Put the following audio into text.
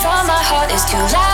from my heart is too loud.